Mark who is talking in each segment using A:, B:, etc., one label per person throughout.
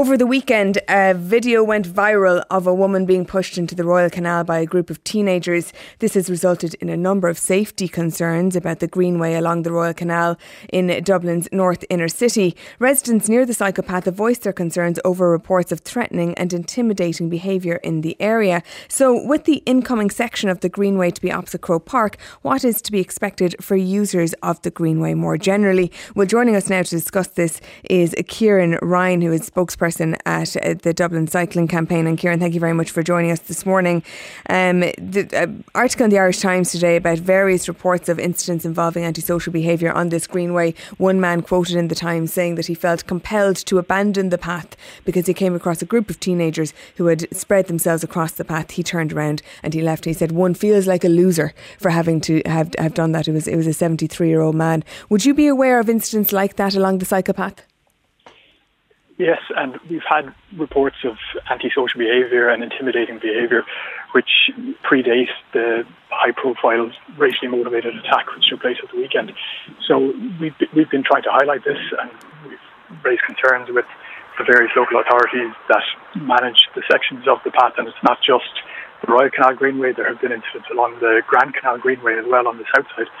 A: Over the weekend, a video went viral of a woman being pushed into the Royal Canal by a group of teenagers. This has resulted in a number of safety concerns about the Greenway along the Royal Canal in Dublin's north inner city. Residents near the cyclepath have voiced their concerns over reports of threatening and intimidating behaviour in the area. So, with the incoming section of the Greenway to be opposite Croke Park, what is to be expected for users of the Greenway more generally? Well, joining us now to discuss this is Kieran Ryan, who is spokesperson at uh, the Dublin Cycling Campaign. And Kieran, thank you very much for joining us this morning. Um, the uh, article in the Irish Times today about various reports of incidents involving antisocial behaviour on this greenway. One man quoted in the Times saying that he felt compelled to abandon the path because he came across a group of teenagers who had spread themselves across the path. He turned around and he left. He said, "One feels like a loser for having to have have done that." It was it was a seventy three year old man. Would you be aware of incidents like that along the cyclepath?
B: Yes, and we've had reports of antisocial behaviour and intimidating behaviour, which predate the high-profile racially motivated attack which took place at the weekend. So we've we've been trying to highlight this, and we've raised concerns with the various local authorities that manage the sections of the path, and it's not just the Royal Canal Greenway. There have been incidents along the Grand Canal Greenway as well on the south side.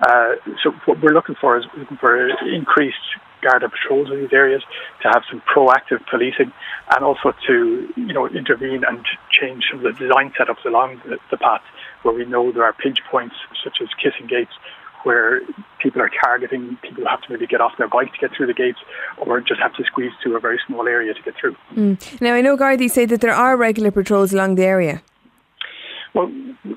B: Uh, so what we're looking for is looking for increased Garda patrols in these areas, to have some proactive policing, and also to you know intervene and change some of the design setups along the, the path where we know there are pinch points such as kissing gates where people are targeting people who have to maybe get off their bike to get through the gates or just have to squeeze through a very small area to get through.
A: Mm. Now, I know Gardaí say that there are regular patrols along the area.
B: Well,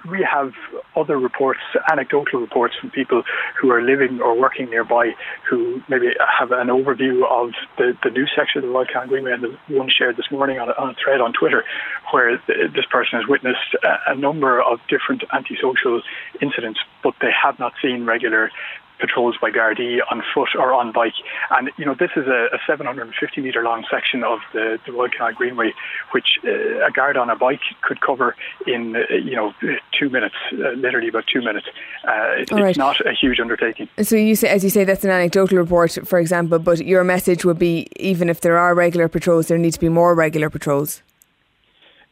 B: we have other reports, anecdotal reports from people who are living or working nearby who maybe have an overview of the, the new section of the Royal Greenway and the one shared this morning on a, on a thread on Twitter where this person has witnessed a, a number of different antisocial incidents, but they have not seen regular patrols by Gardaí on foot or on bike. And, you know, this is a, a 750 metre long section of the, the Royal Canal Greenway, which uh, a guard on a bike could cover in, uh, you know, two minutes, uh, literally about two minutes. Uh, it, right. It's not a huge undertaking.
A: So you say, as you say, that's an anecdotal report, for example, but your message would be even if there are regular patrols, there need to be more regular patrols.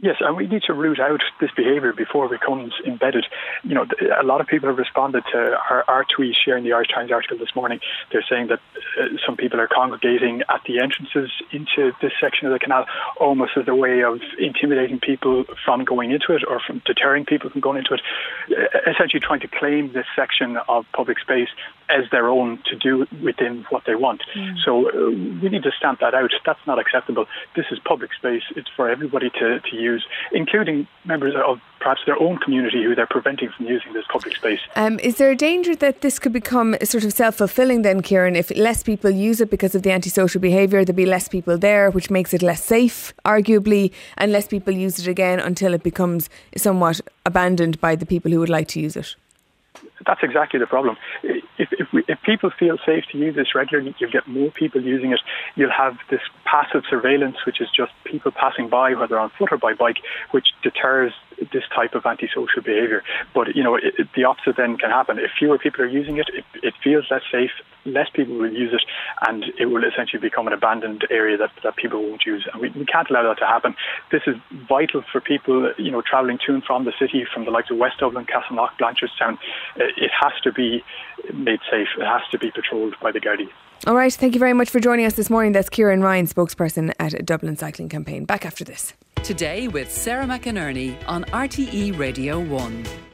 B: Yes, and we need to root out this behaviour before it becomes embedded. You know, a lot of people have responded to our, our tweet sharing the Irish Times article this morning. They're saying that uh, some people are congregating at the entrances into this section of the canal almost as a way of intimidating people from going into it or from deterring people from going into it. Uh, essentially, trying to claim this section of public space as their own to do within what they want. Mm. So uh, we need to stamp that out. That's not acceptable. This is public space. It's for everybody to, to use, including members of perhaps their own community who they're preventing from using this public space.
A: Um, is there a danger that this could become sort of self fulfilling then, Kieran? If less people use it because of the antisocial behaviour, there'll be less people there, which makes it less safe, arguably, and less people use it again until it becomes somewhat abandoned by the people who would like to use it
B: that's exactly the problem. If, if, we, if, people feel safe to use this regularly, you'll get more people using it. You'll have this passive surveillance, which is just people passing by, whether on foot or by bike, which deters this type of antisocial behaviour. But you know, it, it, the opposite then can happen. If fewer people are using it, it, it feels less safe. Less people will use it, and it will essentially become an abandoned area that, that people won't use. And we, we can't allow that to happen. This is vital for people, you know, travelling to and from the city, from the likes of West Dublin, Castleknock, Blanchardstown. Uh, It has to be made safe. It has to be patrolled by the Gardaí.
A: All right, thank you very much for joining us this morning. That's Kieran Ryan, spokesperson at Dublin Cycling Campaign. Back after this.
C: Today with Sarah McInerney on RTE Radio 1.